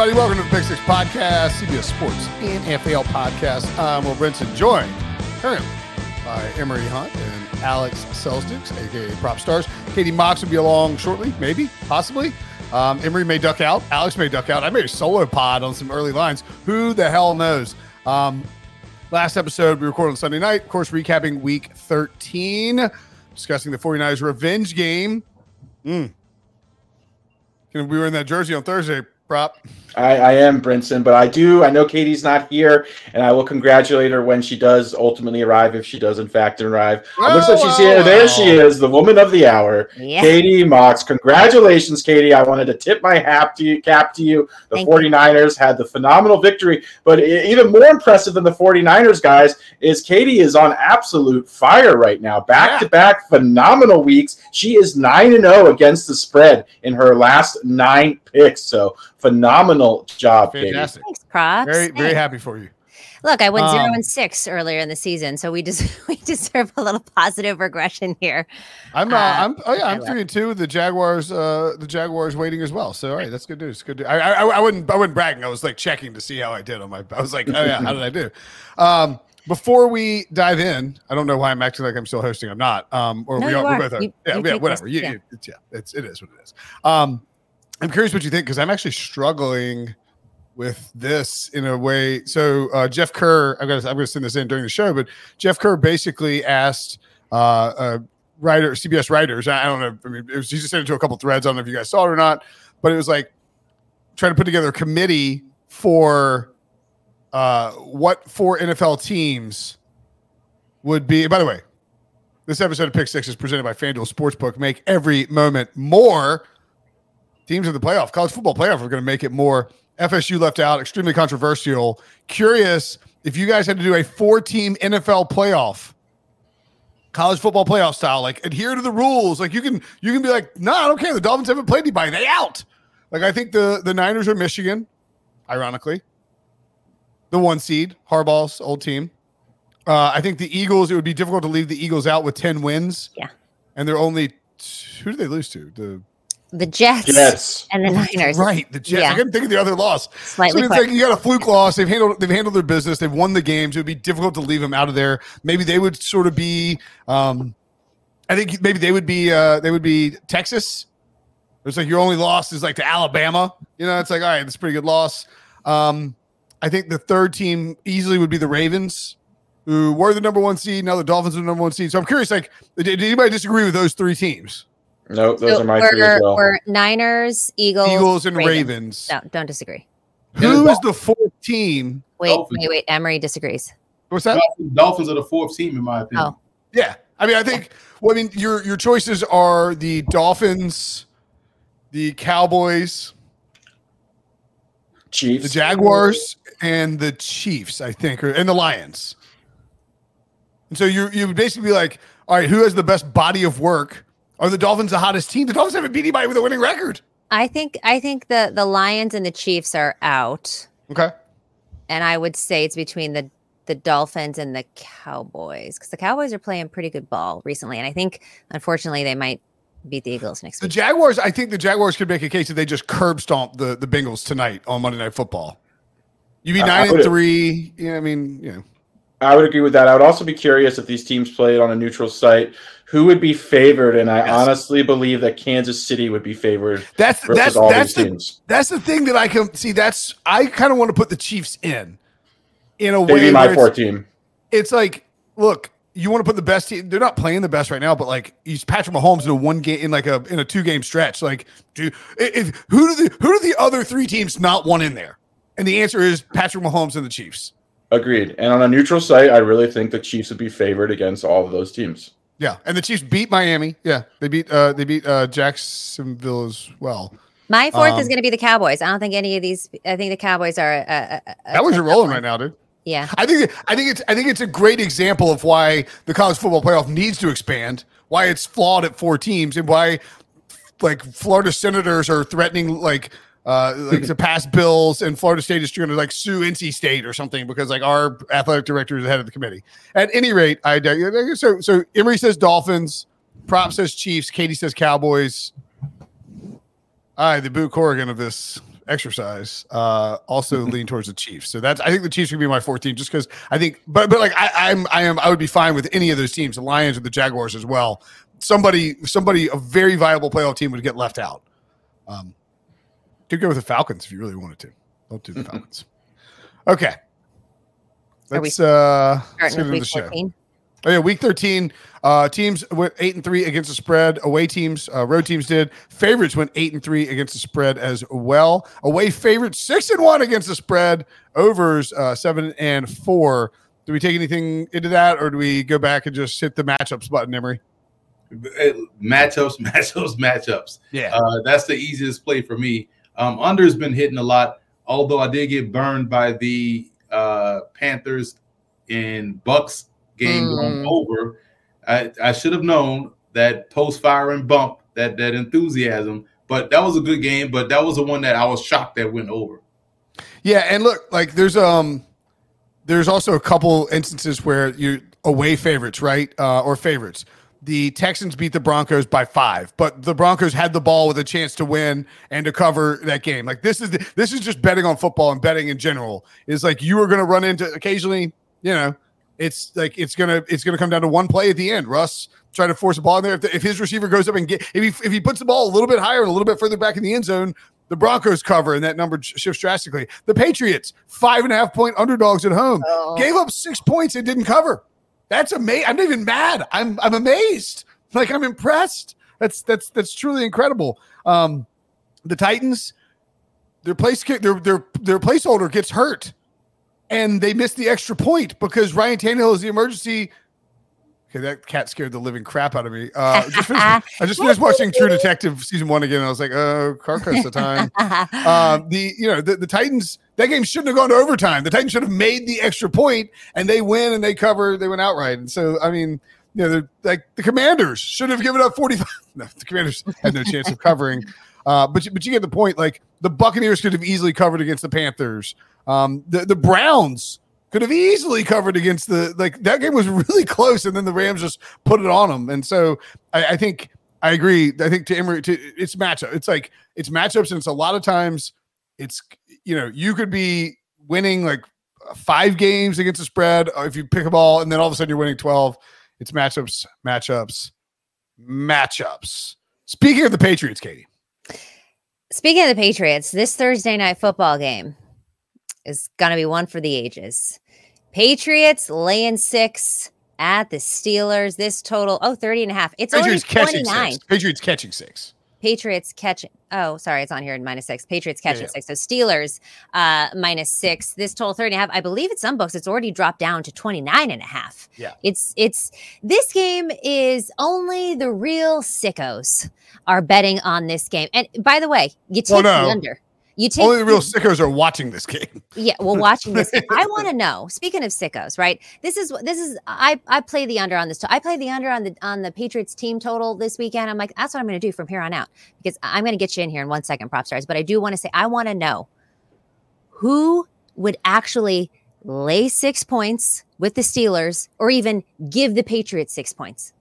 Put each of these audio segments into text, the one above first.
Everybody? Welcome to the Pick Six Podcast, CBS Sports and NFL Podcast. I'm Will Brinson, joined currently by Emory Hunt and Alex Selelnick, aka Propstarz. Katie Mox will be along shortly, maybe, possibly. Um, Emory may duck out. Alex may duck out. I made a solo pod on some early lines. Who the hell knows? Um, last episode we recorded on Sunday night, of course, recapping week 13, discussing the 49ers revenge game. Mm. Be wearing that jersey on Thursday, prop. I, I am Brinson, but I do. I know Katie's not here, and I will congratulate her when she does ultimately arrive, if she does in fact arrive. it looks like she's here. There she is, the woman of the hour, Yeah. Katie Mox. Congratulations, Katie. I wanted to tip my hat to you, cap to you. The Thank you. 49ers had the phenomenal victory, but even more impressive than the 49ers, guys, is Katie is on absolute fire right now. Back to back phenomenal weeks. She is 9 and 0 against the spread in her last nine picks. So phenomenal job, Katie. Fantastic. Thanks, props. Very, very happy for you. Look, I went zero Um, and six earlier in the season, so we just we deserve a little positive regression here. I'm, uh, Uh, I'm, oh yeah, I I'm love three and two. The Jaguars, uh, the Jaguars waiting as well. So all right, that's good news. Good. News. I, I, I wouldn't, I wouldn't bragging. I was like checking to see how I did on my. I was like, oh yeah, how did I do? Um, before we dive in, I don't know why I'm acting like I'm still hosting. I'm not. Um, or No, we are, are. We both are. You- yeah, you yeah, whatever. this- You, yeah. you- it's, yeah, it's it is what it is. Um, I'm curious what you think because I'm actually struggling with this in a way. So uh, Jeff Kerr, I'm gonna I'm gonna send this in during the show, but Jeff Kerr basically asked uh, uh, writer CBS writers. I don't know. I mean, it was, he just sent it to a couple threads. I don't know if you guys saw it or not, but it was like trying to put together a committee for uh, what four NFL teams would be. By the way, this episode of Pick Six is presented by FanDuel Sportsbook. Make every moment more. Teams in the playoff, college football playoff, are going to make it more. FSU left out, extremely controversial. Curious if you guys had to do a four-team NFL playoff, college football playoff style, like adhere to the rules. Like you can you can be like, no, I don't care. The Dolphins haven't played anybody. They out. Like I think the the Niners are Michigan, ironically. The one seed, Harbaugh's old team. Uh, I think the Eagles. It would be difficult to leave the Eagles out with ten wins. Yeah. and they're only who do they lose to? The The Jets Yes. and the Niners, right, the Jets. I Yeah. couldn't think of the other loss. slightly. so it's like you got a fluke loss. They've handled they've handled their business. They've won the games. It would be difficult to leave them out of there. Maybe they would sort of be. Um, I think maybe they would be. Uh, they would be Texas. It's like your only loss is like to Alabama. You know, it's like all right, that's a pretty good loss. Um, I think the third team easily would be the Ravens, who were the number one seed. Now the Dolphins are the number one seed. So I'm curious, like, did, did anybody disagree with those three teams? No, those So are my we're, three as well. we're Niners, Eagles, Eagles and Ravens. Ravens. No, don't disagree. Who is the fourth team? Wait, Dolphins. wait, wait. Emory disagrees. What's that? Dolphins, Dolphins are the fourth team in my opinion. Oh. Yeah, I mean, I think. Well, I mean, your your choices are the Dolphins, the Cowboys, Chiefs. the Jaguars and the Chiefs, I think, or and the Lions. And so you you would basically be like, all right, who has the best body of work? Are the Dolphins the hottest team? The Dolphins haven't beat anybody with a winning record. I think I think the the Lions and the Chiefs are out, Okay. and I would say it's between the the Dolphins and the Cowboys because the Cowboys are playing pretty good ball recently, and I think unfortunately they might beat the Eagles next week. The week. Jaguars, I think the Jaguars could make a case that they just curb stomp the, the Bengals tonight on Monday Night Football. You be I- I nine and three. Yeah, I mean, you know. I would agree with that. I would also be curious if these teams played on a neutral site, who would be favored? And I Yes. honestly believe that Kansas City would be favored That's that's all that's these the, teams. that's the thing that I can see. That's I kind of want to put the Chiefs in, in a They'd way be my where four it's, team. it's like, look, you want to put the best team. They're not playing the best right now, but like he's Patrick Mahomes in a one game in like a in a two game stretch. Like, do if who do the who do the other three teams not want in there? And the answer is Patrick Mahomes and the Chiefs. Agreed. And on a neutral site, I really think the Chiefs would be favored against all of those teams. Yeah, and the Chiefs beat Miami. Yeah, they beat uh they beat uh Jacksonville as well. My fourth Um, is going to be the Cowboys. I don't think any of these. I think the Cowboys are. A, a, a, That was are rolling right now, dude. Yeah, I think I think it's I think it's a great example of why the college football playoff needs to expand, why it's flawed at four teams, and why like Florida senators are threatening like uh like to pass bills and Florida State is going to like sue NC State or something because like our athletic director is the head of the committee. At any rate, I so so Emory says Dolphins, Prop says Chiefs, Katie says Cowboys. I, the Boo Corrigan of this exercise, uh, also lean towards the Chiefs. So that's I think the Chiefs would be my fourth team, just because I think, but but like I, I'm I am I would be fine with any of those teams, the Lions or the Jaguars as well. Somebody somebody a very viable playoff team would get left out. Um, could go with the Falcons if you really wanted to. Don't do the Falcons. Okay. Are Let's uh let's get into week the show. 14. Oh yeah, week thirteen. Uh, teams went eight and three against the spread. Away teams, uh, road teams did. Favorites went eight and three against the spread as well. Away favorites six and one against the spread. Overs uh, seven and four. Do we take anything into that, or do we go back and just hit the matchups button, Emory? Matchups, matchups, matchups. Yeah. Uh, that's the easiest play for me. Um, under's been hitting a lot, although I did get burned by the uh, Panthers in Bucks game going Mm. over. I, I should have known that post fire and bump that that enthusiasm, but that was a good game. But that was the one that I was shocked that went over. Yeah, and look, like there's um there's also a couple instances where you're away favorites, right? Uh, or favorites. The Texans beat the Broncos by five, but the Broncos had the ball with a chance to win and to cover that game. Like this is the, this is just betting on football and betting in general. Is like you are going to run into occasionally, you know, it's like it's gonna it's gonna come down to one play at the end. Russ try to force a ball in there. If, the, if his receiver goes up and get if he if he puts the ball a little bit higher and a little bit further back in the end zone, the Broncos cover and that number shifts drastically. The Patriots five and a half point underdogs at home Oh. gave up six points and didn't cover. That's amazing. I'm not even mad. I'm I'm amazed. Like I'm impressed. That's that's that's truly incredible. Um, the Titans, their place their their their placeholder gets hurt, and they miss the extra point because Ryan Tannehill is the emergency. Okay, that cat scared the living crap out of me. Uh, just finished, I just finished watching True Detective season one again. And I was like, oh, car crash the time um, the you know the, the Titans that game shouldn't have gone to overtime. The Titans should have made the extra point, and they win and they cover. They went outright, and so I mean, you know, they're like the Commanders should have given up forty five. No, the Commanders had no chance of covering. Uh, but you- but you get the point. Like the Buccaneers could have easily covered against the Panthers. Um, the the Browns could have easily covered against the like that game was really close, and then the Rams just put it on them. And so I, I think I agree. I think to Emory, to, it's matchup. It's like it's matchups, and it's a lot of times it's you know you could be winning like five games against the spread uh, if you pick a ball, and then all of a sudden you're winning twelve. It's matchups, matchups, matchups. Speaking of the Patriots, Katie, Speaking of the Patriots, this Thursday night football game is going to be one for the ages. Patriots laying six at the Steelers. This total, oh, 30 and a half. It's Patriots only catching 29. six. Patriots catching six. Patriots catching. Oh, sorry, it's on here in minus six. Patriots Yeah, catching yeah. six. So Steelers uh minus six. This total 30 and a half. I believe at some books it's already dropped down to 29 and a half. Yeah. It's it's this game is only the real sickos are betting on this game. And by the way, you take Well, no. the under. You take Only the real sickos are watching this game. Yeah, well, watching this, game. I want to know. Speaking of sickos, right? This is this is I I play the under on this. I play the under on the on the Patriots team total this weekend. I'm like, that's what I'm going to do from here on out because I'm going to get you in here in one second, Propstarz. But I do want to say, I want to know who would actually lay six points with the Steelers or even give the Patriots six points.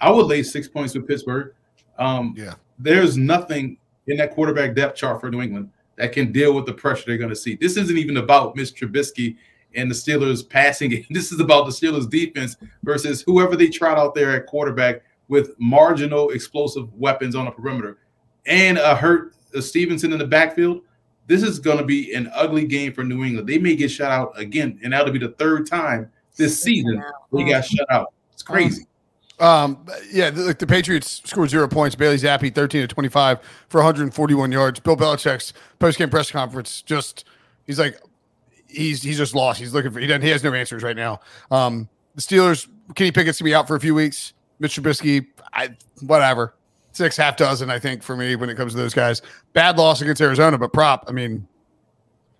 I would lay six points with Pittsburgh. Um, Yeah. There's nothing in that quarterback depth chart for New England that can deal with the pressure they're going to see. This isn't even about Mitch Trubisky and the Steelers passing game. This is about the Steelers defense versus whoever they trot out there at quarterback with marginal explosive weapons on the perimeter and a hurt uh, Stevenson in the backfield. This is going to be an ugly game for New England. They may get shut out again, and that'll be the third time this season they got shut out. It's crazy. Um, yeah, the, like the Patriots scored zero points. Bailey Zappe, 13 to 25 for 141 yards. Bill Belichick's post-game press conference just he's like he's he's just lost. He's looking for he doesn't he has no answers right now. Um, the Steelers, Kenny Pickett's gonna be out for a few weeks. Mitch Trubisky, I whatever. Six half dozen, I think, for me when it comes to those guys. Bad loss against Arizona, but prop. I mean,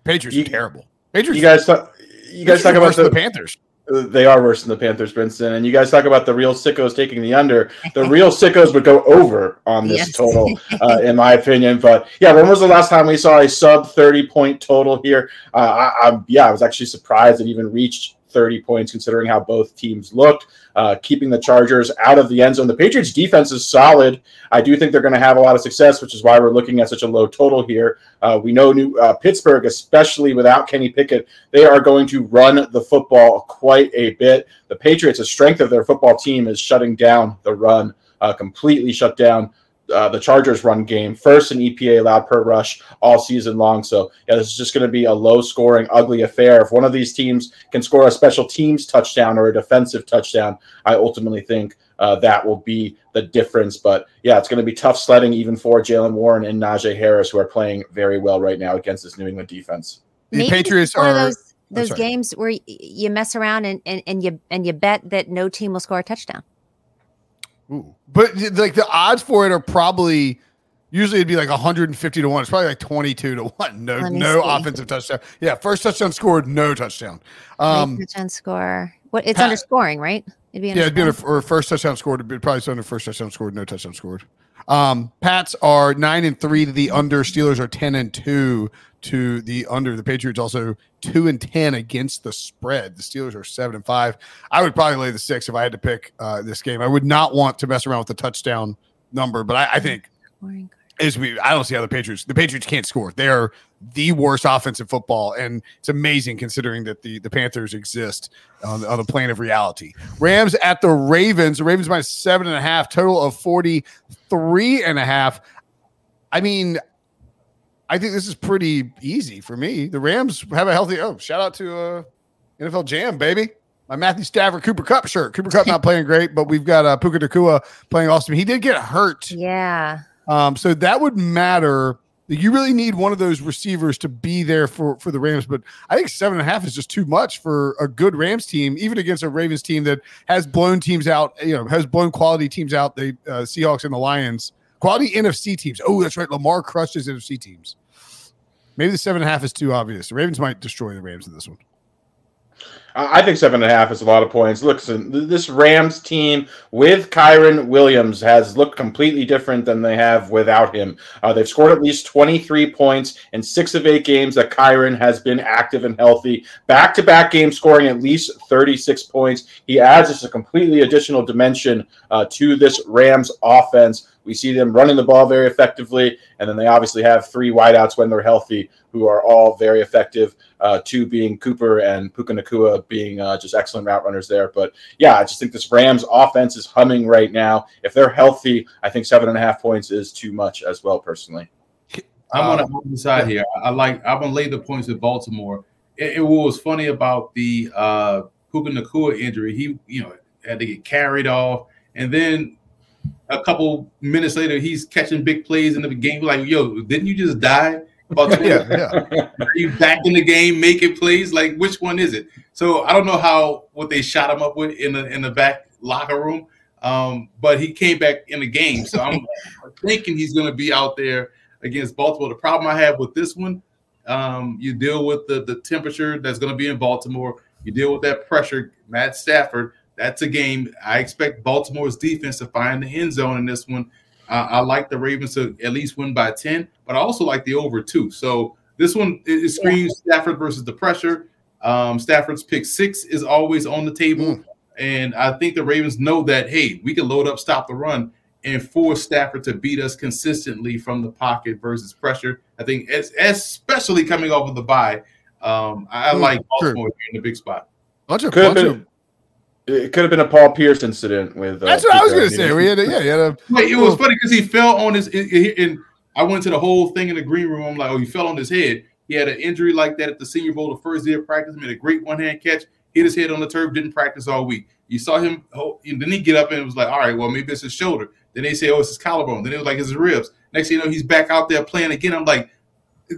Patriots You- are terrible. Patriots. You guys talk. You guys talk about the, the Panthers. They are worse than the Panthers, Princeton, and you guys talk about the real sickos taking the under. The real sickos would go over on this Yes. total, uh, in my opinion. But yeah, when was the last time we saw a sub thirty point total here? Uh, I, I, yeah, I was actually surprised it even reached thirty points, considering how both teams looked. Uh, keeping the Chargers out of the end zone. The Patriots' defense is solid. I do think they're going to have a lot of success, which is why we're looking at such a low total here. Uh, we know New uh, Pittsburgh, especially without Kenny Pickett, they are going to run the football quite a bit. The Patriots, the strength of their football team is shutting down the run, uh, completely shut down uh, the Chargers run game. First in EPA allowed per rush all season long. So yeah, this is just going to be a low scoring, ugly affair. If one of these teams can score a special teams touchdown or a defensive touchdown, I ultimately think uh, that will be the difference. But yeah, it's going to be tough sledding even for Jaylen Warren and Najee Harris, who are playing very well right now against this New England defense. The Maybe Patriots it's one of are- those those games where you mess around and, and, and you and you bet that no team will score a touchdown. Ooh. But like the odds for it are probably usually it'd be like 150 to 1. It's probably like 22 to 1. No no see. offensive touchdown. Yeah, first touchdown scored, no touchdown. Um, Um touchdown score. What it's Pat- under scoring, right? It'd be under yeah, it'd be under, or first touchdown scored, it'd be probably under first touchdown scored, no touchdown scored. Um Pats are 9 and 3 to the under, Steelers are 10 and 2 to the under. The Patriots also 2 and 10 against the spread. The Steelers are 7 and 5. I would probably lay the 6 if I had to pick uh, this game. I would not want to mess around with the touchdown number, but I, I think. Is we I don't see how the Patriots the Patriots can't score. They are the worst offense in football, and it's amazing considering that the the Panthers exist on, on the plane of reality. Rams at the Ravens. The Ravens minus seven and a half, total of 43 and a half. I mean, I think this is pretty easy for me. The Rams have a healthy oh, shout out to uh NFL Jam, baby. My Matthew Stafford Cooper Kupp shirt. Cooper Kupp not playing great, but we've got uh, Puka Nacua playing awesome. He did get hurt Yeah. Um, so that would matter. You really need one of those receivers to be there for for the Rams, but I think seven and a half is just too much for a good Rams team, even against a Ravens team that has blown teams out. You know, has blown quality teams out. The uh, Seahawks and the Lions, quality NFC teams. Oh, that's right. Lamar crushes NFC teams. Maybe the seven and a half is too obvious. The Ravens might destroy the Rams in this one. I think seven and a half is a lot of points. Listen, this Rams team with Kyren Williams has looked completely different than they have without him. Uh, they've scored at least 23 points in six of eight games that Kyron has been active and healthy. Back to back games scoring at least 36 points. He adds just a completely additional dimension uh, to this Rams offense. We see them running the ball very effectively, and then they obviously have three wideouts when they're healthy, who are all very effective uh, two being Cooper and Puka Nacua being uh, just excellent route runners there. But yeah, I just think this Rams offense is humming right now. If they're healthy, I think seven and a half points is too much as well, personally. I'm on Um, the opposite side here. I like. I'm gonna lay the points with Baltimore. It, it was funny about the uh, Puka Nacua injury. He, you know, had to get carried off, and then a couple minutes later, he's catching big plays in the game. Like, yo, didn't you just die? About Yeah, yeah. Are you back in the game making plays? Like, which one is it? So I don't know how what they shot him up with in the in the back locker room. Um, but he came back in the game, so I'm thinking he's going to be out there against Baltimore. The problem I have with this one, um, you deal with the the temperature that's going to be in Baltimore. You deal with that pressure. Matt Stafford. That's a game. I expect Baltimore's defense to find the end zone in this one. Uh, I like the Ravens to at least win by 10, but I also like the over two. So this one it, it screams yeah. Stafford versus the pressure. Um, Stafford's pick six is always on the table. Mm. And I think the Ravens know that, hey, we can load up, stop the run, and force Stafford to beat us consistently from the pocket versus pressure. I think, especially coming off of the bye, um, I, mm, like Baltimore in the big spot. Bunch of, bunch of, it could have been a Paul Pierce incident with. Uh, That's what I was going to say. We had a, yeah, had a. Wait, it was funny because he fell on his. And I went to the whole thing in the green room. I'm like, oh, he fell on his head. He had an injury like that at the Senior Bowl, the first day of practice. Made a great one hand catch, hit his head on the turf, didn't practice all week. You saw him, oh, and then he get up and it was like, all right, well, maybe it's his shoulder. Then they say, oh, it's his collarbone. Then it was like his ribs. Next thing you know, he's back out there playing again. I'm like,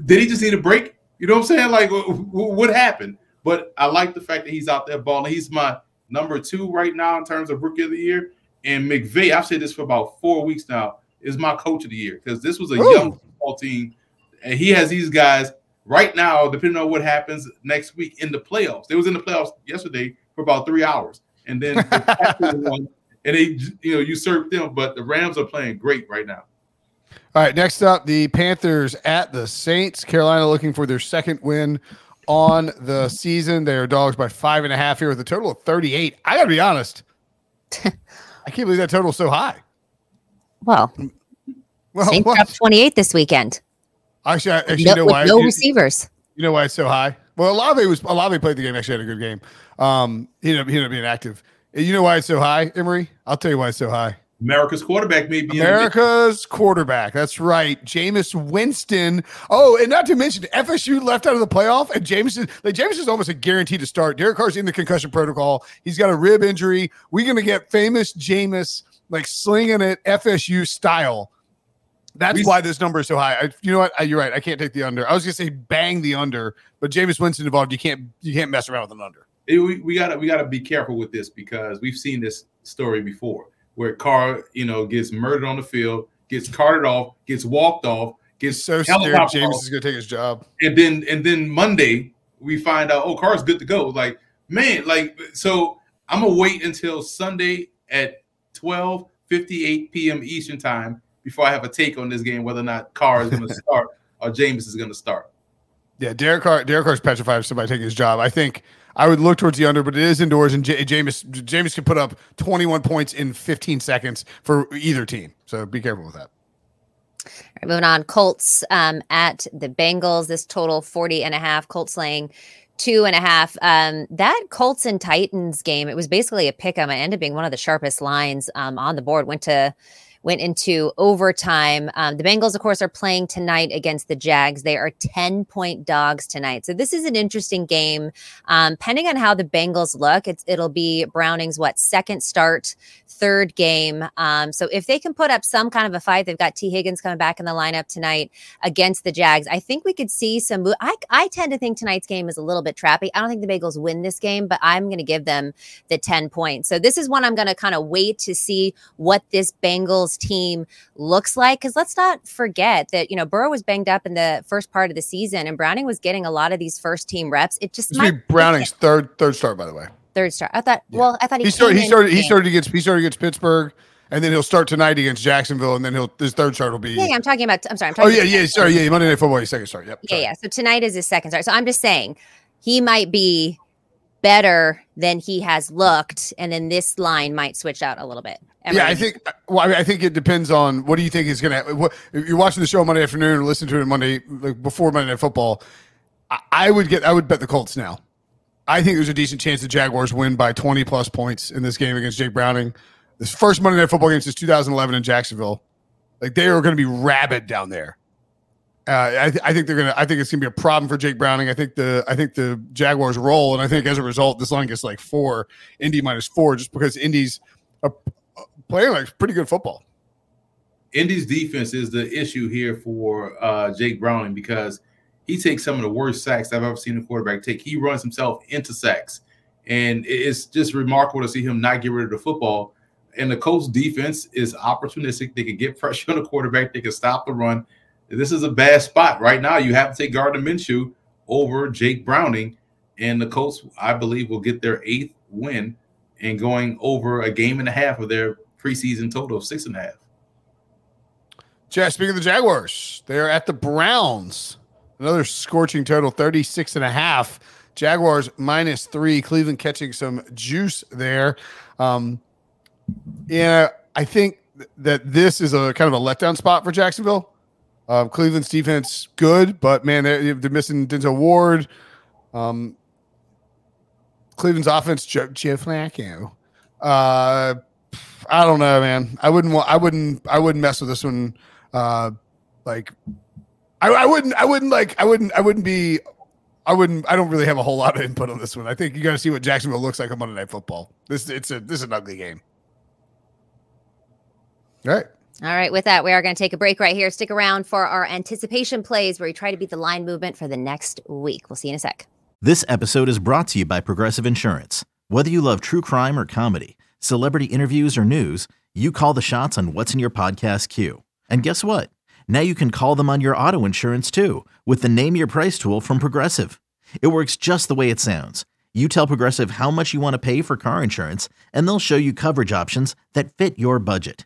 did he just need a break? You know what I'm saying? Like, what happened? But I like the fact that he's out there balling. He's my number two right now in terms of rookie of the year. And McVay, I've said this for about four weeks now, is my coach of the year because this was a Ooh. young football team, and he has these guys right now. Depending on what happens next week in the playoffs, they was in the playoffs yesterday for about three hours, and then and they you know usurped them. But the Rams are playing great right now. All right, next up, the Panthers at the Saints. Carolina looking for their second win on the season. They are dogs by five and a half here with a total of 38. I got to be honest. I can't believe that total is so high. Well, well Saints well, dropped 28 this weekend. Actually, actually, no, you know why? No receivers. You know why it's so high? Well, Olave was Olave played the game. Actually, had a good game. Um, he ended up, he ended up being active. You know why it's so high, Emory? I'll tell you why it's so high. America's quarterback may be America's quarterback. That's right. Jameis Winston. Oh, and not to mention FSU left out of the playoff, and Jameis is like Jameis is almost a guarantee to start. Derek Carr's in the concussion protocol. He's got a rib injury. We're gonna get famous Jameis like slinging it FSU style. That's we, why this number is so high. I, you know what? I, you're right. I can't take the under. I was gonna say bang the under, but Jameis Winston involved. You can't you can't mess around with an under. It, we, we gotta we gotta be careful with this because we've seen this story before where Carr, you know, gets murdered on the field, gets carted off, gets walked off, gets so scared Jameis off, is gonna take his job. And then and then Monday we find out, oh, Carr's good to go. Like, man, like so I'm gonna wait until Sunday at 12 58 p.m. Eastern time before I have a take on this game, whether or not Carr is gonna start or Jameis is gonna start. Yeah, Derek Carr, Derek Carr's petrified of somebody taking his job. I think I would look towards the under, but it is indoors, and J- Jameis Jameis can put up 21 points in 15 seconds for either team. So be careful with that. Moving on. Colts um, at the Bengals. This total 40 and a half. Colts laying two and a half. Um, that Colts and Titans game, it was basically a pick 'em. It ended up being one of the sharpest lines um, on the board. Went to went into overtime. Um, the Bengals, of course, are playing tonight against the Jags. They are 10 point dogs tonight. So this is an interesting game. Um, depending on how the Bengals look, it'll be Browning's what second start, third game. Um, so if they can put up some kind of a fight, they've got Tee Higgins coming back in the lineup tonight against the Jags. I think we could see some. I, I tend to think tonight's game is a little bit trappy. I don't think the Bengals win this game, but I'm going to give them the 10 points. So this is one I'm going to kind of wait to see what this Bengals Bengals team looks like. Because let's not forget that, you know, Burrow was banged up in the first part of the season and Browning was getting a lot of these first team reps. It just might Browning's third third start, by the way. Third start. I thought, yeah. well, I thought he, he started he started he started against he started against Pittsburgh. And then he'll start tonight against Jacksonville, and then he'll his third start will be. Yeah, yeah I'm talking about. I'm sorry. I'm oh yeah, yeah. Sorry, yeah. Monday Night Football, second start. Yep. Yeah, yeah. So tonight is his second start. So I'm just saying he might be better than he has looked, and then this line might switch out a little bit. Yeah, I, think. Well, I, mean, I, think it depends on what do you think is going to. You're watching the show Monday afternoon or listen to it Monday like before Monday Night Football? I, I would get. I would bet the Colts now. I think there's a decent chance the Jaguars win by 20 plus points in this game against Jake Browning. This first Monday Night Football game since 2011 in Jacksonville. Like they are going to be rabid down there. Uh, I, th- I, think they're gonna. I think it's gonna be a problem for Jake Browning. I think the I think the Jaguars roll, and I think as a result, this line gets like four, Indy minus four, just because Indy's a, a playing like pretty good football. Indy's defense is the issue here for uh, Jake Browning because he takes some of the worst sacks I've ever seen a quarterback take. He runs himself into sacks, and it's just remarkable to see him not get rid of the football. and the Colts defense is opportunistic. They can get pressure on the quarterback. They can stop the run. This is a bad spot right now. You have to take Gardner Minshew over Jake Browning, and the Colts, I believe, will get their eighth win and going over a game and a half of their preseason total of six and a half. Jeff, speaking of the Jaguars, they are at the Browns. Another scorching total, 36 and a half. Jaguars minus three. Cleveland catching some juice there. Um, yeah, I think that this is a kind of a letdown spot for Jacksonville. Um, Cleveland's defense good, but man, they're, they're missing Denzel Ward. Um, Cleveland's offense, Joe, Joe Flacco. Uh, I don't know, man. I wouldn't want. I wouldn't. I wouldn't mess with this one. Uh, like, I, I wouldn't. I wouldn't like. I wouldn't. I wouldn't be. I wouldn't. I don't really have a whole lot of input on this one. I think you got to see what Jacksonville looks like on Monday Night Football. This it's a this is an ugly game. All right. All right, with that, we are going to take a break right here. Stick around for our anticipation plays where we try to beat the line movement for the next week. We'll see you in a sec. This episode is brought to you by Progressive Insurance. Whether you love true crime or comedy, celebrity interviews or news, you call the shots on what's in your podcast queue. And guess what? Now you can call them on your auto insurance too with the Name Your Price tool from Progressive. It works just the way it sounds. You tell Progressive how much you want to pay for car insurance, and they'll show you coverage options that fit your budget.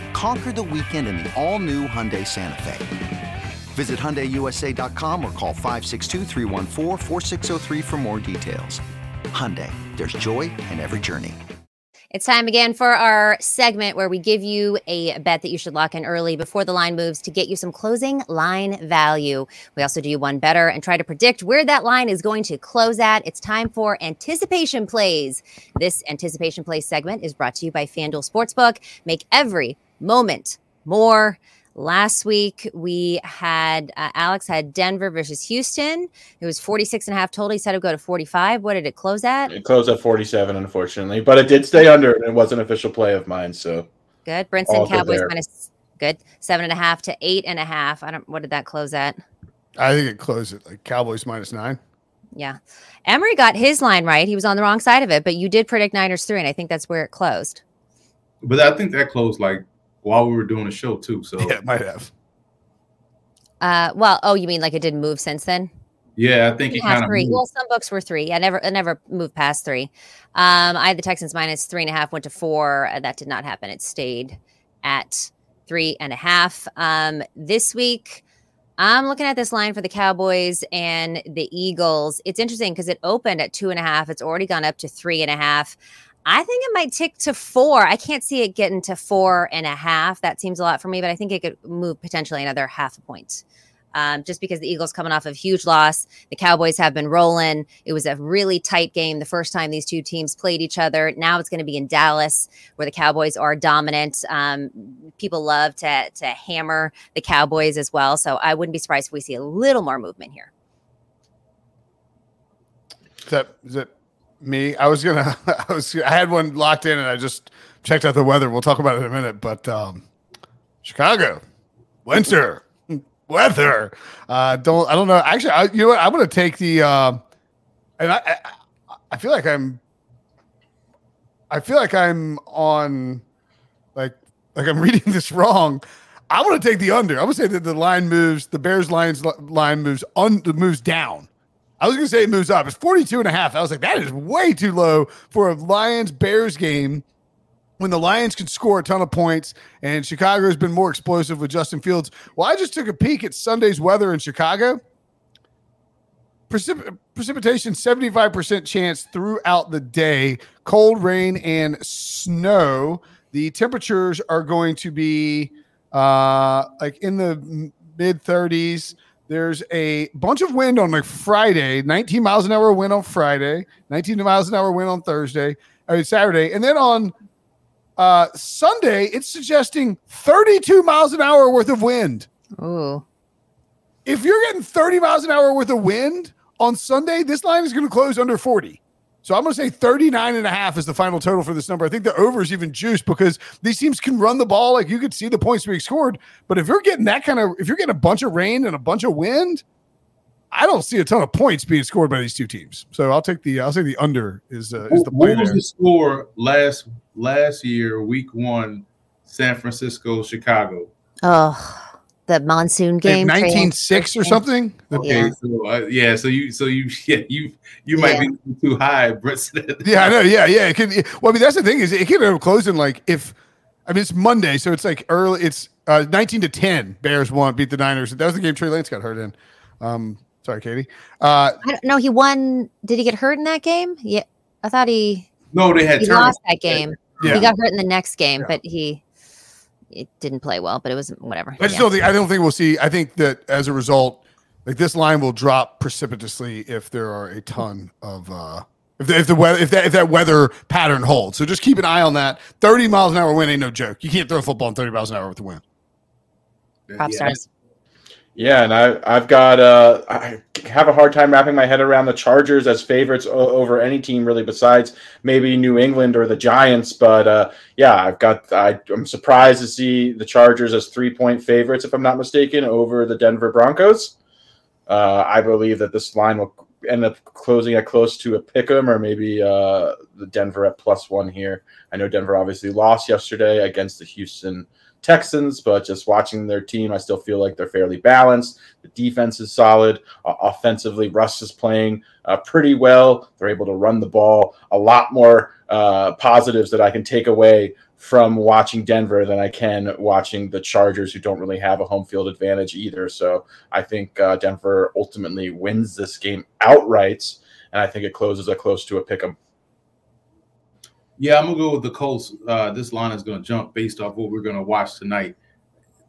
Conquer the weekend in the all-new Hyundai Santa Fe. Visit HyundaiUSA.com or call 562 for more details. Hyundai, there's joy in every journey. It's time again for our segment where we give you a bet that you should lock in early before the line moves to get you some closing line value. We also do one better and try to predict where that line is going to close at. It's time for anticipation plays. This anticipation plays segment is brought to you by FanDuel Sportsbook. Make every moment more. Last week we had uh, Alex had Denver versus Houston. It was 46 and a half total. He said it would go to 45. What did it close at? It closed at 47, unfortunately, but it did stay under and it was an official play of mine. So good. Brinson Cowboys minus good seven and a half to eight and a half. I don't what did that close at? I think it closed at like Cowboys minus nine. Yeah. Emory got his line right. He was on the wrong side of it, but you did predict Niners three, and I think that's where it closed. But I think that closed like while we were doing the show too. So yeah, it might have. Uh, well, oh, you mean like it didn't move since then? Yeah, I think it kind of three. Well, some books were three. I never, I never moved past three. Um, I had the Texans minus three and a half, went to four. Uh, that did not happen. It stayed at three and a half. Um, this week, I'm looking at this line for the Cowboys and the Eagles. It's interesting because it opened at two and a half. It's already gone up to three and a half. I think it might tick to four. I can't see it getting to four and a half. That seems a lot for me, but I think it could move potentially another half a point. Um, just because the Eagles coming off of huge loss, the Cowboys have been rolling. It was a really tight game the first time these two teams played each other. Now it's going to be in Dallas, where the Cowboys are dominant. Um, people love to to hammer the Cowboys as well, so I wouldn't be surprised if we see a little more movement here. Is that is it me. I was gonna. I was. I had one locked in, and I just checked out the weather. We'll talk about it in a minute. But um, Chicago, winter, weather. Uh, don't. I don't know. Actually, I, you know what? I'm gonna take the. Uh, and I, I, I feel like I'm. I feel like I'm on, like, like I'm reading this wrong. I want to take the under. I'm gonna say that the line moves. The Bears lines line moves on moves down. I was going to say it moves up. It's 42 and a half. I was like, that is way too low for a Lions Bears game when the Lions can score a ton of points and Chicago has been more explosive with Justin Fields. Well, I just took a peek at Sunday's weather in Chicago. Precip- precipitation 75% chance throughout the day, cold rain and snow. The temperatures are going to be uh, like in the mid 30s. There's a bunch of wind on like Friday, 19 miles an hour wind on Friday, 19 miles an hour wind on Thursday, I mean Saturday, and then on Uh, Sunday, it's suggesting 32 miles an hour worth of wind. Ooh. If you're getting 30 miles an hour worth of wind on Sunday, this line is going to close under 40. So I'm going to say 39 and a half is the final total for this number. I think the over is even juiced because these teams can run the ball. Like you could see the points being scored. But if you're getting that kind of, if you're getting a bunch of rain and a bunch of wind, I don't see a ton of points being scored by these two teams. So I'll take the, I'll say the under is, uh, is the play What was there. the score last last year, week one, San Francisco, Chicago? Oh, the monsoon game. Trey 19 6 or something. Okay, Yeah. so uh, yeah, so you so you yeah you you might Yeah. be too high, Brett. Yeah, I know. Yeah, yeah. It could. Well, I mean, that's the thing is, it could have closed in like if, I mean, it's Monday, so it's like early. It's uh, nineteen to ten. Bears won, beat the Niners. That was the game Trey Lance got hurt in. Um, sorry, Katie. Uh, I don't know. He won. Did he get hurt in that game? Yeah. I thought he, No, they had he turnovers. lost that game. yeah. He got hurt in the next game, Yeah. but he it didn't play well, but it was whatever. I just Yeah. don't think. I don't think we'll see. I think that as a result, like this line will drop precipitously if there are a ton of. uh if the, if the weather if that if that weather pattern holds, so just keep an eye on that. Thirty miles an hour wind ain't no joke. You can't throw a football in thirty miles an hour with the wind. Pop Yeah. stars. Yeah, and I, I've got uh, I have a hard time wrapping my head around the Chargers as favorites o- over any team really, besides maybe New England or the Giants. But uh, yeah, I've got I, I'm surprised to see the Chargers as three point favorites, if I'm not mistaken, over the Denver Broncos. Uh, I believe that this line will end up closing at close to a pick 'em or maybe uh, the Denver at plus one here. I know Denver obviously lost yesterday against the Houston Texans, but just watching their team, I still feel like they're fairly balanced. The defense is solid. Uh, offensively, Russ is playing uh, pretty well. They're able to run the ball. A lot more uh, positives that I can take away from watching Denver than I can watching the Chargers, who don't really have a home field advantage either. So I think uh, Denver ultimately wins this game outright, and I think it closes a close to a pick 'em. Yeah, I'm gonna go with the Colts. Uh, this line is gonna jump based off what we're gonna watch tonight.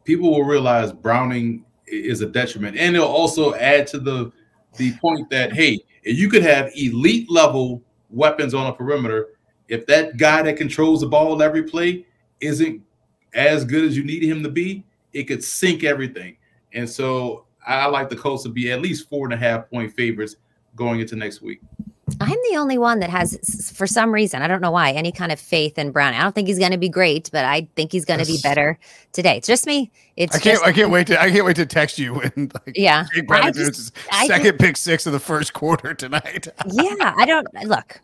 People will realize Browning is a detriment, and it'll also add to the the point that hey, you could have elite level weapons on a perimeter, if that guy that controls the ball every play isn't as good as you need him to be, it could sink everything. And so I like the Colts to be at least four and a half point favorites going into next week. I'm the only one that has, for some reason, I don't know why, any kind of faith in Brown. I don't think he's going to be great, but I think he's going to be better today. It's just me. It's I can't. just, I can't wait to. I can't wait to text you when like yeah. Jake throws just- second pick six of the first quarter tonight. yeah, I don't look.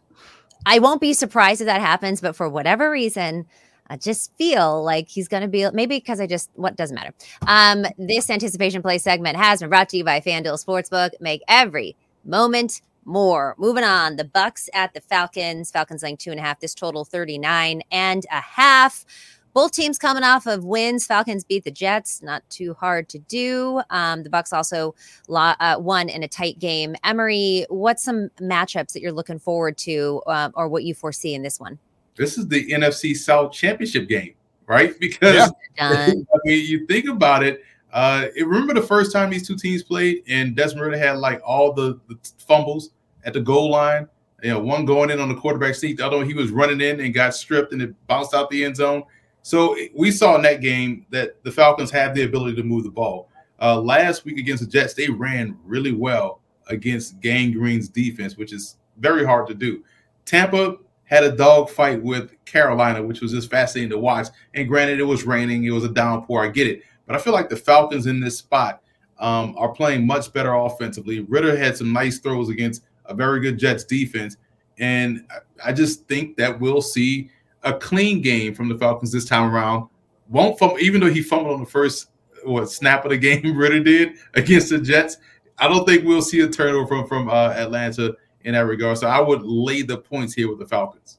I won't be surprised if that happens, but for whatever reason, I just feel like he's going to be maybe because I just what doesn't matter. Um, this anticipation play segment has been brought to you by FanDuel Sportsbook. Make every moment more. Moving on, the Bucks at the Falcons. Falcons laying two and a half. This total 39 and a half. Both teams coming off of wins. Falcons beat the Jets. Not too hard to do. Um, the Bucks also lo- uh, won in a tight game. Emory, what's some matchups that you're looking forward to, um, or what you foresee in this one? This is the NFC South Championship game, right? Because Yeah. I mean, you think about it. Uh, remember the first time these two teams played, and Desmond had like all the, the fumbles at the goal line. You know, one going in on the quarterback seat, the other one he was running in and got stripped, and it bounced out the end zone. So we saw in that game that the Falcons have the ability to move the ball. Uh, last week against the Jets, they ran really well against Gang Green's defense, which is very hard to do. Tampa had a dog fight with Carolina, which was just fascinating to watch. And granted, it was raining, it was a downpour. I get it, but I feel like the Falcons in this spot um, are playing much better offensively. Ridder had some nice throws against a very good Jets defense, and I- just think that we'll see a clean game from the Falcons this time around. Won't fumble, even though he fumbled on the first what snap of the game. Ridder did against the Jets. I don't think we'll see a turnover from from uh, Atlanta in that regard. So I would lay the points here with the Falcons.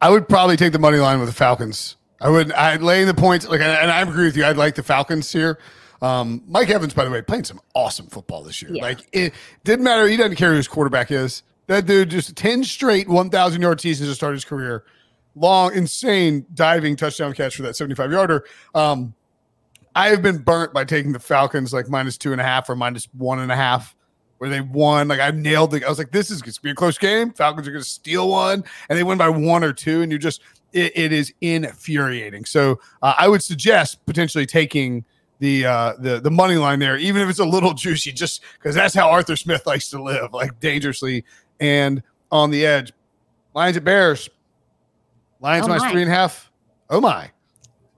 I would probably take the money line with the Falcons. I would. I'd lay the points. Like, and I agree with you. I'd like the Falcons here. Um, Mike Evans, by the way, playing some awesome football this year. Yeah. Like, it didn't matter. He doesn't care who his quarterback is. That dude just ten straight one thousand yard seasons to start his career. Long, insane diving touchdown catch for that seventy five yarder. Um, I have been burnt by taking the Falcons like minus two and a half or minus one and a half, where they won. Like I nailed it. I was like, this is going to be a close game. Falcons are going to steal one, and they win by one or two. And you just it, it is infuriating. So uh, I would suggest potentially taking the uh the the money line there, even if it's a little juicy, just because that's how Arthur Smith likes to live, like dangerously and on the edge. Lions at Bears. Lions Oh three and a half. Oh my.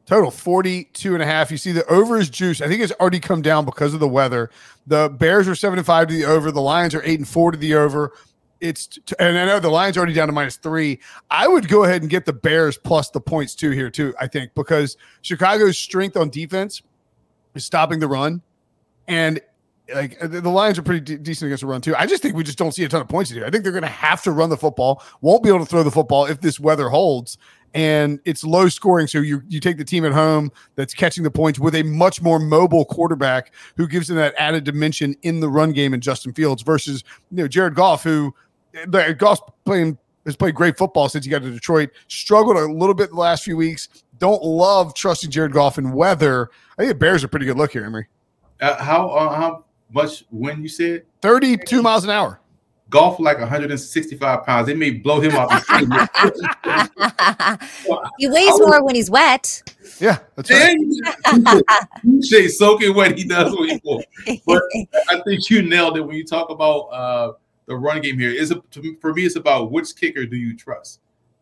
Total 42 and a half. You see the over is juice. I think it's already come down because of the weather. The Bears are seven and five to the over. The Lions are eight and four to the over. It's and I know the Lions already down to minus three. I would go ahead and get the Bears plus the points too here too. I think because Chicago's strength on defense is stopping the run, and like uh, the the Lions are pretty de- decent against the run too. I just think we just don't see a ton of points here. I think they're going to have to run the football. Won't be able to throw the football if this weather holds, and it's low scoring. So you you take the team at home that's catching the points with a much more mobile quarterback who gives them that added dimension in the run game in Justin Fields versus you know Jared Goff who the Goff's playing has played great football since he got to Detroit. Struggled a little bit the last few weeks. Don't love trusting Jared Goff in weather. I think the Bears are pretty good look here, Emory. Uh, how uh, how much when you said 32 miles an hour. Goff like 165 pounds? It may blow him off. the field. he weighs more when he's wet. Yeah, that's right. Yeah, Shay soaking wet he does when he's full. But I think you nailed it when you talk about uh, the run game here. Is for me? It's about which kicker do you trust,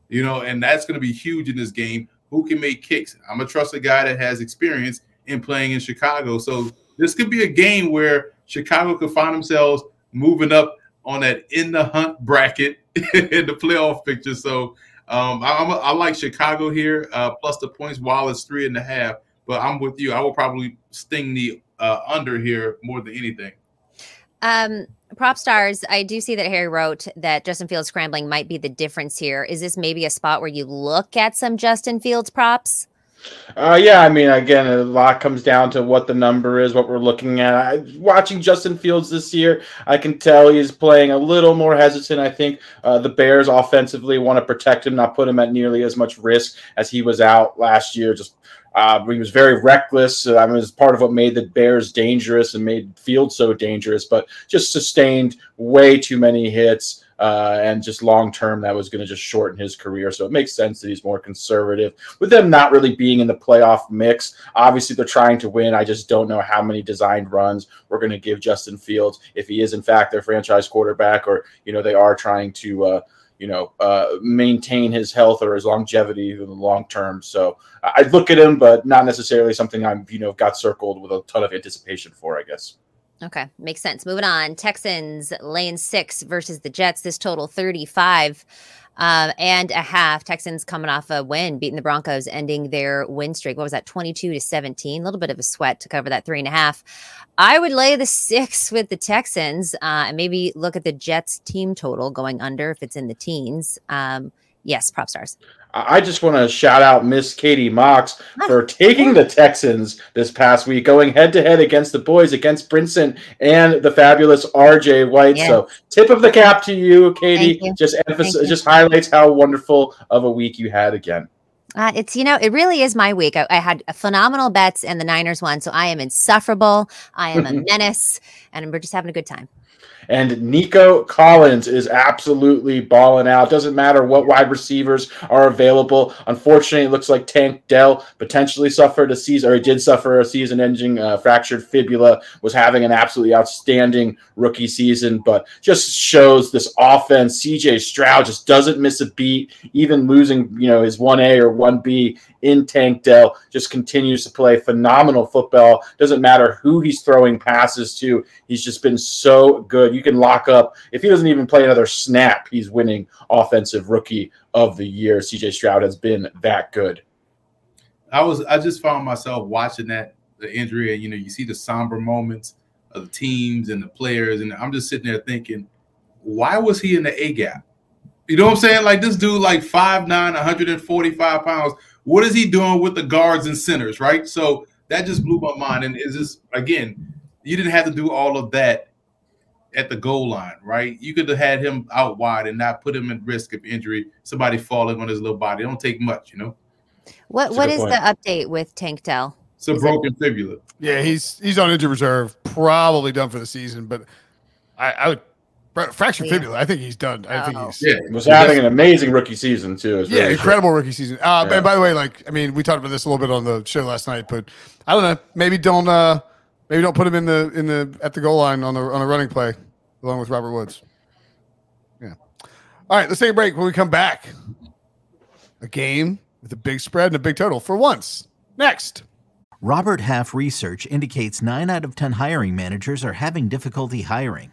you know, and that's going to be huge in this game. Who can make kicks? I'm gonna trust a guy that has experience in playing in Chicago. So this could be a game where Chicago could find themselves moving up on that in the hunt bracket in the playoff picture. So um, I, I like Chicago here uh, plus the points it's three and a half. But I'm with you. I will probably sting the uh, under here more than anything. Um, Propstarz, I do see that Harry wrote that Justin Fields scrambling might be the difference here. Is this maybe a spot where you look at some Justin Fields props? Uh, yeah, I mean, again, a lot comes down to what the number is, what we're looking at. I, watching Justin Fields this year, I can tell he's playing a little more hesitant. I think uh, the Bears offensively want to protect him, not put him at nearly as much risk as he was out last year. Just uh, he was very reckless. Uh, I mean, it's part of what made the Bears dangerous and made Fields so dangerous, but just sustained way too many hits. Uh, and just long term, that was going to just shorten his career. So it makes sense that he's more conservative. With them not really being in the playoff mix, obviously they're trying to win. I just don't know how many designed runs we're going to give Justin Fields if he is in fact their franchise quarterback, or you know they are trying to. Uh, you know, uh, maintain his health or his longevity in the long term. So I'd look at him, but not necessarily something I'm, you know, got circled with a ton of anticipation for, I guess. Okay, makes sense. Moving on. Texans laying six versus the Jets. This total 35 um, and a half. Texans coming off a win, beating the Broncos, ending their win streak. What was that? 22 to 17. A little bit of a sweat to cover that three and a half. I would lay the six with the Texans uh, and maybe look at the Jets team total going under if it's in the teens. Um, yes, Propstarz. I just want to shout out Miss Katie Mox for taking the Texans this past week, going head to head against the boys, against Brinson and the fabulous RJ White. Yeah. So, tip of the cap to you, Katie. You. Just emphasis, just highlights how wonderful of a week you had again. Uh, it's you know it really is my week. I, I had phenomenal bets and the Niners won, so I am insufferable. I am a menace, and we're just having a good time. And Nico Collins is absolutely balling out. Doesn't matter what wide receivers are available. Unfortunately, it looks like Tank Dell potentially suffered a season, or he did suffer a season-ending uh, fractured fibula. Was having an absolutely outstanding rookie season, but just shows this offense. C.J. Stroud just doesn't miss a beat, even losing you know his one A or one B in Tank Dell. Just continues to play phenomenal football. Doesn't matter who he's throwing passes to. He's just been so good. You can lock up if he doesn't even play another snap. He's winning offensive rookie of the year. CJ Stroud has been that good. I was I just found myself watching that the injury, and you know, you see the somber moments of the teams and the players, and I'm just sitting there thinking, why was he in the A gap? You know what I'm saying? Like this dude, like 5'9, 145 pounds. What is he doing with the guards and centers, right? So that just blew my mind. And is this again, you didn't have to do all of that at the goal line, right? You could have had him out wide and not put him at risk of injury, somebody falling on his little body. It don't take much, you know. What That's a what good is point. the update with Tank Dell? It's a Is it- broken fibula. Yeah, he's he's on injured reserve, probably done for the season. But I, I would Fra- Fractured Yeah. fibula. I think he's done. I think Oh. he's Yeah, He was having an amazing rookie season too. It's yeah, really incredible rookie season. Uh, Yeah. And by the way, like I mean, we talked about this a little bit on the show last night, but I don't know. Maybe don't uh maybe don't put him in the in the at the goal line on the on a running play along with Robert Woods. Yeah. All right, let's take a break. When we come back, a game with a big spread and a big total for once. Next. Robert Half research indicates 9 out of 10 hiring managers are having difficulty hiring.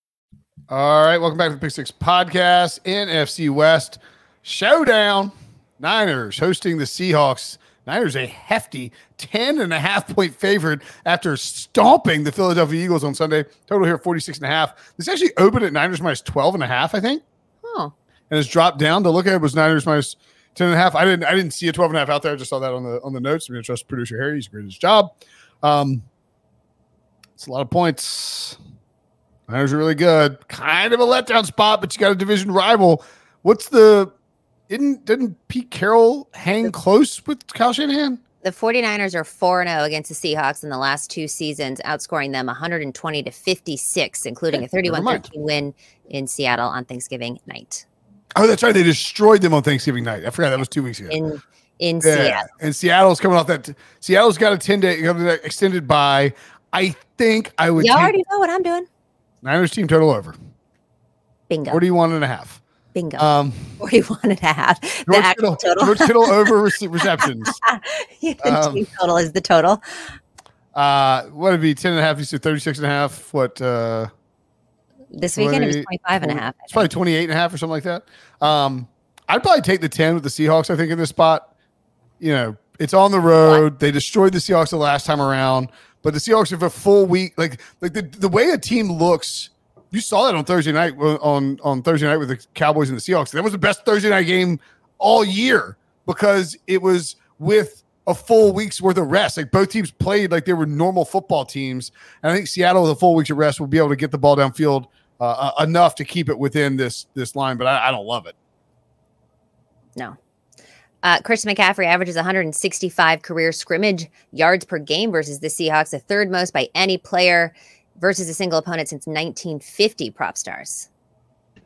All right, welcome back to the Pick Six Podcast, NFC West Showdown. Niners hosting the Seahawks. Niners a hefty 10 and a half point favorite after stomping the Philadelphia Eagles on Sunday. Total here 46 and a half. This actually opened at Niners minus 12 and a half, I think, Oh, and it's dropped down. To look at it was Niners minus 10 and a half. I didn't I didn't see a 12 and a half out there. I just saw that on the on the notes. I'm going to trust producer Harry. He's great at his job. Um, it's a lot of points. Niners are really good. Kind of a letdown spot, but you got a division rival. What's the didn't didn't Pete Carroll hang close with Kyle Shanahan? the 49ers are 4 0 against the Seahawks in the last two seasons, outscoring them 120 to 56, including a 31 mind. 13 win in Seattle on Thanksgiving night. Oh, that's right. They destroyed them on Thanksgiving night. I forgot that was two weeks ago. In in Yeah, Seattle. and Seattle's coming off that. Seattle's got a ten day extended bye. I think I would You already know what I'm doing. Niners team total over Bingo. 41 and a half. Bingo. Um, 41 and a half. The George Kittle, total. George Kittle over rece- receptions. Yeah, the um, team total is the total. Uh, what would it be 10 and a half? You said 36 and a half. What, uh, This weekend it was 20 25 and a half. It's probably think. 28 and a half or something like that. Um, I'd probably take the 10 with the Seahawks, I think, in this spot. You know, it's on the road. They destroyed the Seahawks the last time around, but the Seahawks have a full week. Like, like the, the way a team looks, you saw that on Thursday night uh, on, on Thursday night with the Cowboys and the Seahawks. That was the best Thursday night game all year because it was with a full week's worth of rest. Like both teams played like they were normal football teams. And I think Seattle with a full week's of rest will be able to get the ball downfield uh, uh, enough to keep it within this this line. But I, I don't love it. No. Uh, McCaffrey averages 165 career scrimmage yards per game versus the Seahawks, the third most by any player versus a single opponent since 1950. Propstarz.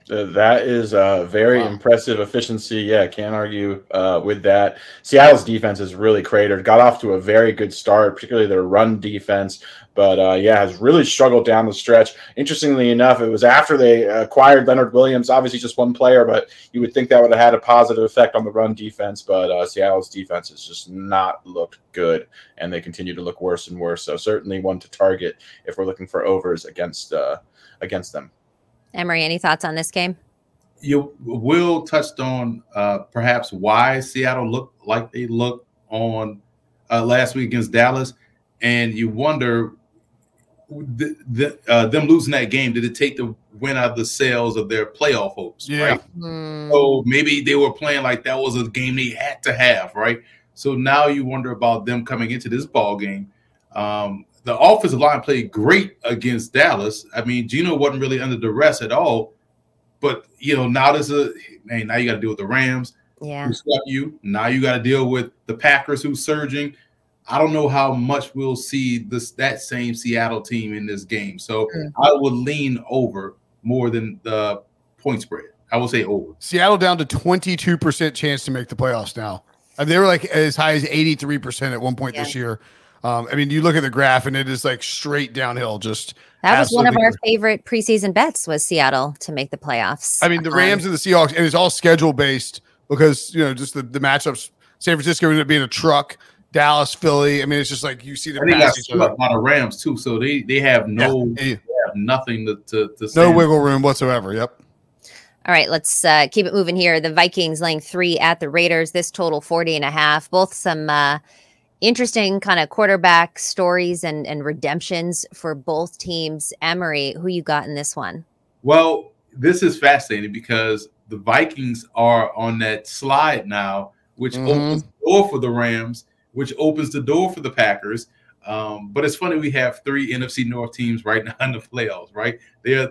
Uh, that is a very Wow. impressive efficiency. Yeah, can't argue uh, with that. Seattle's defense is really cratered. Got off to a very good start, particularly their run defense, but uh, yeah, has really struggled down the stretch. Interestingly enough, it was after they acquired Leonard Williams. Obviously, just one player, but you would think that would have had a positive effect on the run defense. But uh, Seattle's defense has just not looked good, and they continue to look worse and worse. So certainly one to target if we're looking for overs against uh, against them. Emory, any thoughts on this game? You will touched on uh, perhaps why Seattle looked like they looked on uh, last week against Dallas, and you wonder the, the, uh, them losing that game. Did it take the win out of the sails of their playoff hopes? Yeah. Right? So maybe they were playing like that was a game they had to have, right? So now you wonder about them coming into this ball game. Um, the offensive line played great against Dallas. I mean, Gino wasn't really under duress at all. But you know, now there's a man. Now you got to deal with the Rams Yeah. who swept you. Now you got to deal with the Packers who's surging. I don't know how much we'll see this that same Seattle team in this game. So Mm. I would lean over more than the point spread. I will say over. Seattle down to 22% chance to make the playoffs now. And they were like as high as 83% at one point this year. Um, I mean, you look at the graph and it is like straight downhill. Just That was one of our favorite preseason bets was Seattle to make the playoffs. I mean, the Um, Rams and the Seahawks, and it's all schedule based because you know just the, the matchups. San Francisco ended up being a truck. Dallas, Philly. I mean, it's just like you see the And they got pass each other. swept by the Rams too, so they they have no Yeah, yeah. they have nothing to to, to No wiggle room whatsoever. Yep. All right, let's uh, keep it moving here. The Vikings laying three at the Raiders. This total 40 and a half. Both some uh, interesting kind of quarterback stories and, and redemptions for both teams. Emory, who you got in this one? Well, this is fascinating because the Vikings are on that slide now, which Mhm. opens the door for the Rams, which opens the door for the Packers. Um, but it's funny we have three NFC North teams right now in the playoffs, right? They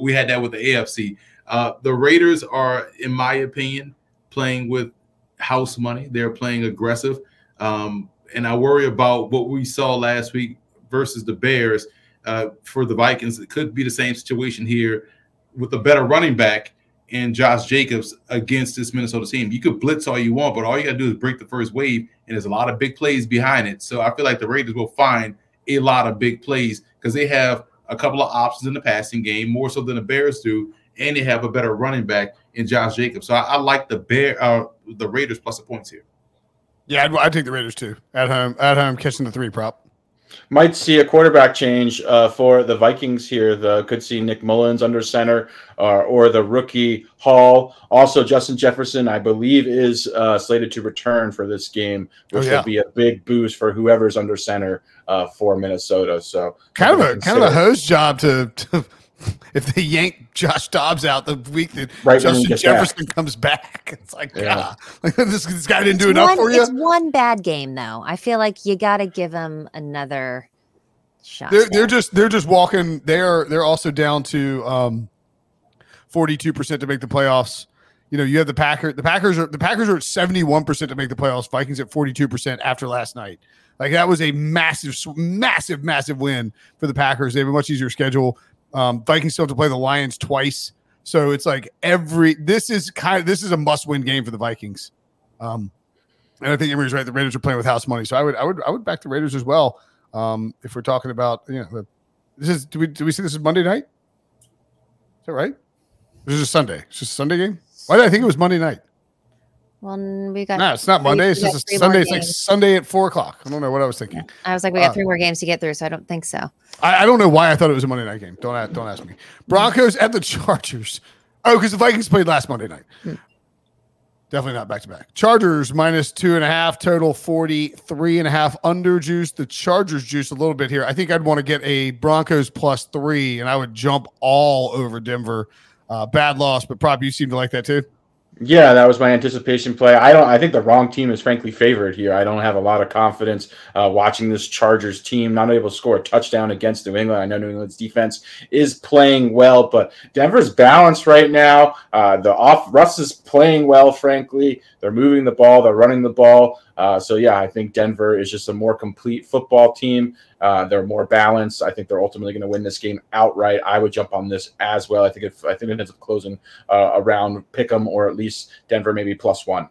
we had that with the AFC. Uh, the Raiders are, in my opinion, playing with house money. They're playing aggressive, um, and I worry about what we saw last week versus the Bears. Uh, for the Vikings, it could be the same situation here with a better running back and Josh Jacobs against this Minnesota team. You could blitz all you want, but all you got to do is break the first wave, and there's a lot of big plays behind it. So I feel like the Raiders will find a lot of big plays because they have a couple of options in the passing game, more so than the Bears do, and they have a better running back in Josh Jacobs. So I, I like the Bear, uh, the Raiders plus the points here. Yeah, I'd, I'd take the Raiders too at home. At home, catching the three prop. Might see a quarterback change uh, for the Vikings here. The could see Nick Mullens under center, uh, or the rookie Hall. Also, Justin Jefferson, I believe, is uh, slated to return for this game, which Oh, yeah. will be a big boost for whoever's under center uh, for Minnesota. So Kind of a kind of a hose job to, to if they yank Josh Dobbs out the week that Right Justin gets Jefferson comes back. It's like, Yeah. yeah, like this, this guy didn't do It's enough one, for you. It's one bad game, though. I feel like you got to give him another shot. They're they're just they're just walking. They're they're also down to um, forty two percent to make the playoffs. You know, you have the Packers. The Packers are the Packers are at seventy one percent to make the playoffs. Vikings at forty two percent after last night. Like that was a massive, massive, massive win for the Packers. They have a much easier schedule. Um, Vikings still have to play the Lions twice, so it's like every this is kind of this is a must win game for the Vikings. Um, and I think Emory's right. The Raiders are playing with house money, so I would I would I would back the Raiders as well. Um, if we're talking about you know this is do we do we see this is Monday night? Is that right? This is a Sunday. It's just a Sunday game. Why did I think it was Monday night? Well, we got. No, it's not Monday. It's just a Sunday. It's like. Sunday at four o'clock. I don't know what I was thinking. I was like, we got uh, three more games to get through, so I don't think so. I, I don't know why I thought it was a Monday night game. Don't ask, don't ask me. Broncos at the Chargers. Oh, because the Vikings played last Monday night. Hmm. Definitely not back to back. Chargers minus two and a half, total 43 and a half under juice. The Chargers juice a little bit here. I think I'd want to get a Broncos plus three, and I would jump all over Denver. Uh, bad loss, but prop, you seem to like that too. Yeah, that was my anticipation play. I don't. I think the wrong team is frankly favored here. I don't have a lot of confidence uh, watching this Chargers team not able to score a touchdown against New England. I know New England's defense is playing well, but Denver's balanced right now. Uh, the off Russ is playing well. Frankly, they're moving the ball, they're running the ball. Uh, so yeah, I think Denver is just a more complete football team. Uh, they're more balanced. I think they're ultimately going to win this game outright. I would jump on this as well. I think if I think it ends up closing uh, around Pick'em or at least Denver maybe plus one.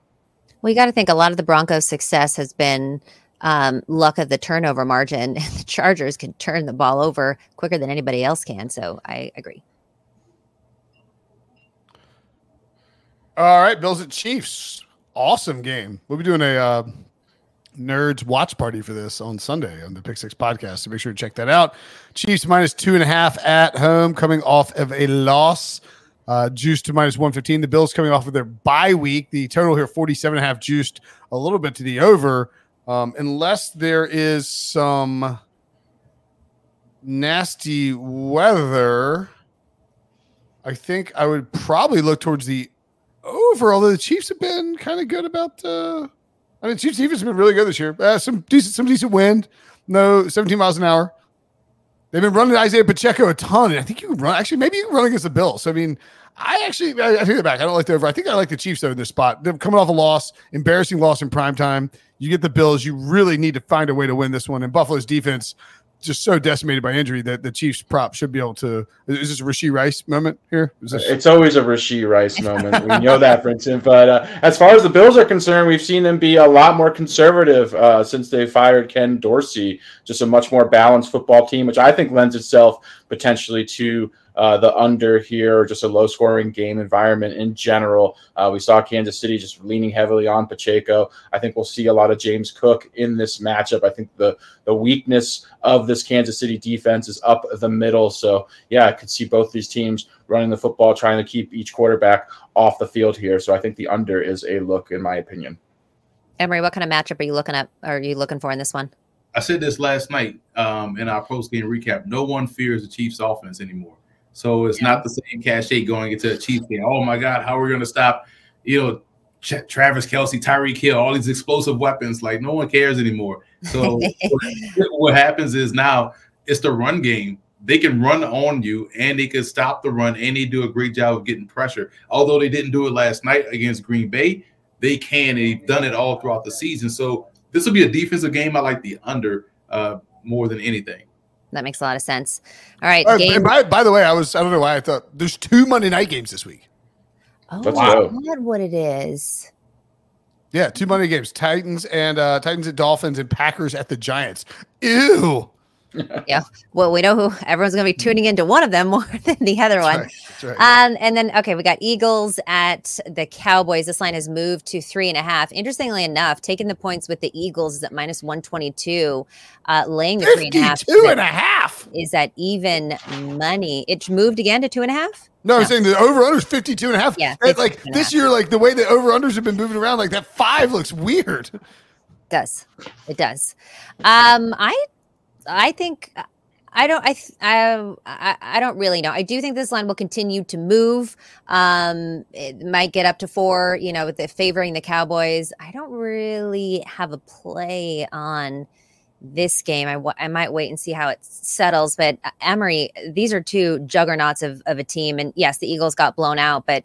We got to think a lot of the Broncos' success has been um, luck of the turnover margin. The Chargers can turn the ball over quicker than anybody else can. So I agree. All right, Bills at Chiefs. Awesome game. We'll be doing a uh, nerds watch party for this on Sunday on the Pick Six podcast. So make sure to check that out. Chiefs minus two and a half at home, coming off of a loss. Uh, juiced to minus 115. The Bills coming off of their bye week. The total here 47 and a half juiced a little bit to the over. Um, unless there is some nasty weather, I think I would probably look towards the over. Although the Chiefs have been kind of good about. Uh, I mean, Chiefs defense been really good this year. Uh, some decent, some decent wind. No, 17 miles an hour. They've been running Isaiah Pacheco a ton, and I think you run. Actually, maybe you can run against the Bills. So, I mean, I actually I, I take it back. I don't like the over. I think I like the Chiefs though in this spot. They're coming off a loss, embarrassing loss in prime time. You get the Bills. You really need to find a way to win this one. And Buffalo's defense just so decimated by injury that the Chiefs prop should be able to. Is this a Rashee Rice moment here? Is this, It's always a Rashee Rice moment. We know that, Brinson. But uh, as far as the Bills are concerned, we've seen them be a lot more conservative uh, since they fired Ken Dorsey. Just a much more balanced football team, which I think lends itself potentially to uh, the under here, or just a low scoring game environment in general. Uh, we saw Kansas City just leaning heavily on Pacheco. I think we'll see a lot of James Cook in this matchup. I think the the weakness of this Kansas City defense is up the middle. So yeah, I could see both these teams running the football, trying to keep each quarterback off the field here. So I think the under is a look, in my opinion. Emory, what kind of matchup are you looking at? Are you looking for in this one? I said this last night um, in our post game recap. No one fears the Chiefs' offense anymore. So it's yeah. not the same cachet going into a Chiefs game. Oh my God, how are we going to stop? You know, Ch- Travis Kelce, Tyreek Hill, all these explosive weapons. Like no one cares anymore. So what happens is now it's the run game. They can run on you and they can stop the run and they do a great job of getting pressure. Although they didn't do it last night against Green Bay, they can. they've done it all throughout the season. So this will be a defensive game. I like the under uh, more than anything. That makes a lot of sense. All right. All right by, by, the way, I was I don't know why I thought there's two Monday night games this week. Oh, wow. what it is. Yeah, two Monday games: Titans and uh, Titans at Dolphins and Packers at the Giants. Ew. Yeah. Well, we know who everyone's going to be tuning into one of them more than the other That's one. Right. Right. Um, and then, okay, we got Eagles at the Cowboys. This line has moved to three and a half. Interestingly enough, taking the points with the Eagles is at minus 122. Uh, laying the three and a half. Two and a half. Is that even money? It moved again to two and a half? No, no. I'm saying the over under is 52 and a half. Yeah. Like this year, like the way the over unders have been moving around, like that five looks weird. It does. It does. Um, I I think I don't. I, I I don't really know. I do think this line will continue to move. Um, it might get up to four. You know, with the favoring the Cowboys. I don't really have a play on this game. I, I might wait and see how it settles. But uh, Emory, these are two juggernauts of, of a team. And yes, the Eagles got blown out, but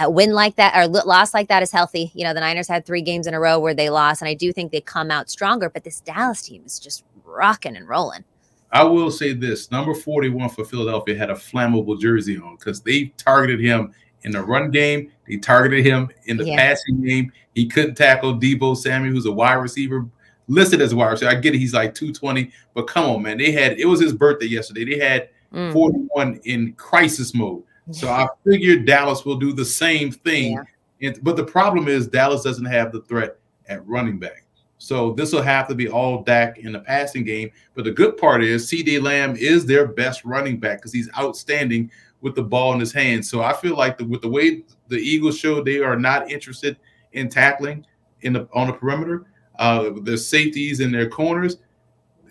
a win like that or loss like that is healthy. You know, the Niners had three games in a row where they lost, and I do think they come out stronger. But this Dallas team is just rocking and rolling. I will say this: number forty-one for Philadelphia had a flammable jersey on because they targeted him in the run game. They targeted him in the yeah. passing game. He couldn't tackle Deebo Samuel, who's a wide receiver listed as a wide receiver. I get it; he's like two twenty, but come on, man. They had it was his birthday yesterday. They had mm. forty-one in crisis mode. So I figured Dallas will do the same thing. Yeah. But the problem is Dallas doesn't have the threat at running back. So this will have to be all Dak in the passing game. But the good part is CeeDee Lamb is their best running back because he's outstanding with the ball in his hands. So I feel like the, with the way the Eagles showed they are not interested in tackling in the on the perimeter, uh, safeties and their corners,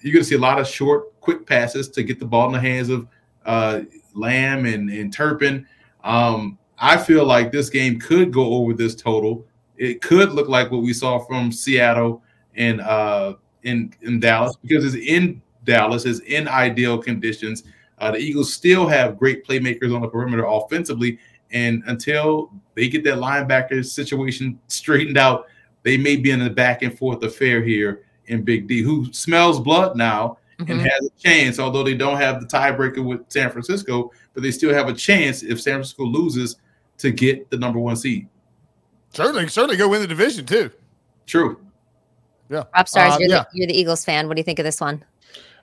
you're going to see a lot of short, quick passes to get the ball in the hands of uh, Lamb and, and Turpin. Um, I feel like this game could go over this total. It could look like what we saw from Seattle in uh, in in Dallas because it's in Dallas, it's in ideal conditions. Uh, the Eagles still have great playmakers on the perimeter offensively, and until they get that linebacker situation straightened out, they may be in a back and forth affair here in Big D, who smells blood now mm-hmm. and has a chance. Although they don't have the tiebreaker with San Francisco, but they still have a chance if San Francisco loses to get the number one seed. Certainly, certainly go win the division too. True. Yeah. Propstarz, uh, you're, yeah. The, you're the Eagles fan. What do you think of this one?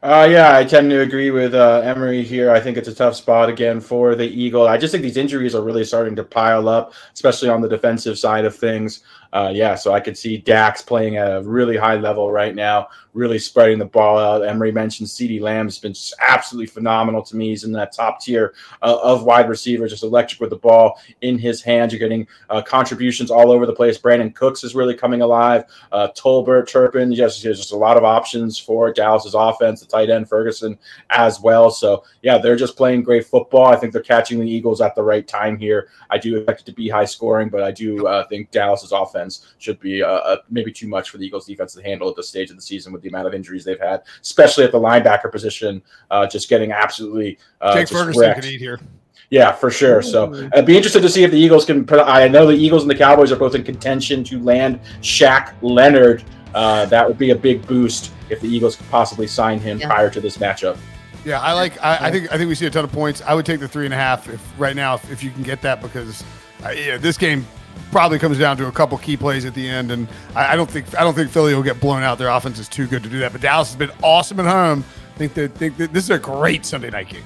Uh, yeah, I tend to agree with uh, Emory here. I think it's a tough spot again for the Eagle. I just think these injuries are really starting to pile up, especially on the defensive side of things uh, yeah, so I could see Dax playing at a really high level right now, really spreading the ball out. Emory mentioned CeeDee Lamb's been absolutely phenomenal to me. He's in that top tier uh, of wide receivers, just electric with the ball in his hands. You're getting uh, contributions all over the place. Brandin Cooks is really coming alive. Uh, Tolbert, Turpin, yes, there's just a lot of options for Dallas's offense. The tight end Ferguson as well. So yeah, they're just playing great football. I think they're catching the Eagles at the right time here. I do expect it to be high scoring, but I do uh, think Dallas's offense offense should be uh, uh, maybe too much for the Eagles defense to handle at this stage of the season with the amount of injuries they've had, especially at the linebacker position, uh, just getting absolutely uh, Jake Ferguson wrecked. could eat here. Yeah, for sure. So I'd be interested to see if the Eagles can put. I know the Eagles and the Cowboys are both in contention to land Shaq Leonard. Uh, that would be a big boost if the Eagles could possibly sign him yeah. prior to this matchup. Yeah, I like. I, I, think. I think we see a ton of points. I would take the three and a half if right now if, if you can get that because uh, yeah, this game probably comes down to a couple key plays at the end, and I, I, don't think I don't think Philly will get blown out. Their offense is too good to do that. But Dallas has been awesome at home. I think think that this is a great Sunday night game.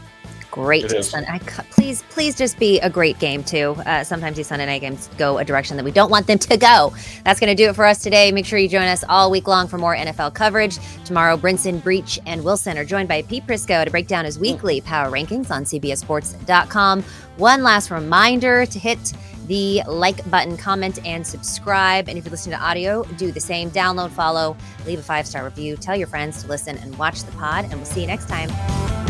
Great. Sun- I, please, please just be a great game too. Uh, sometimes these Sunday night games go a direction that we don't want them to go. That's going to do it for us today. Make sure you join us all week long for more NFL coverage. Tomorrow, Brinson, Breech, and Wilson are joined by Pete Prisco to break down his weekly power rankings on CBSSports.com. One last reminder to hit the like button, comment, and subscribe. And if you're listening to audio, do the same. Download, follow, leave a five star review, tell your friends to listen and watch the pod. And we'll see you next time.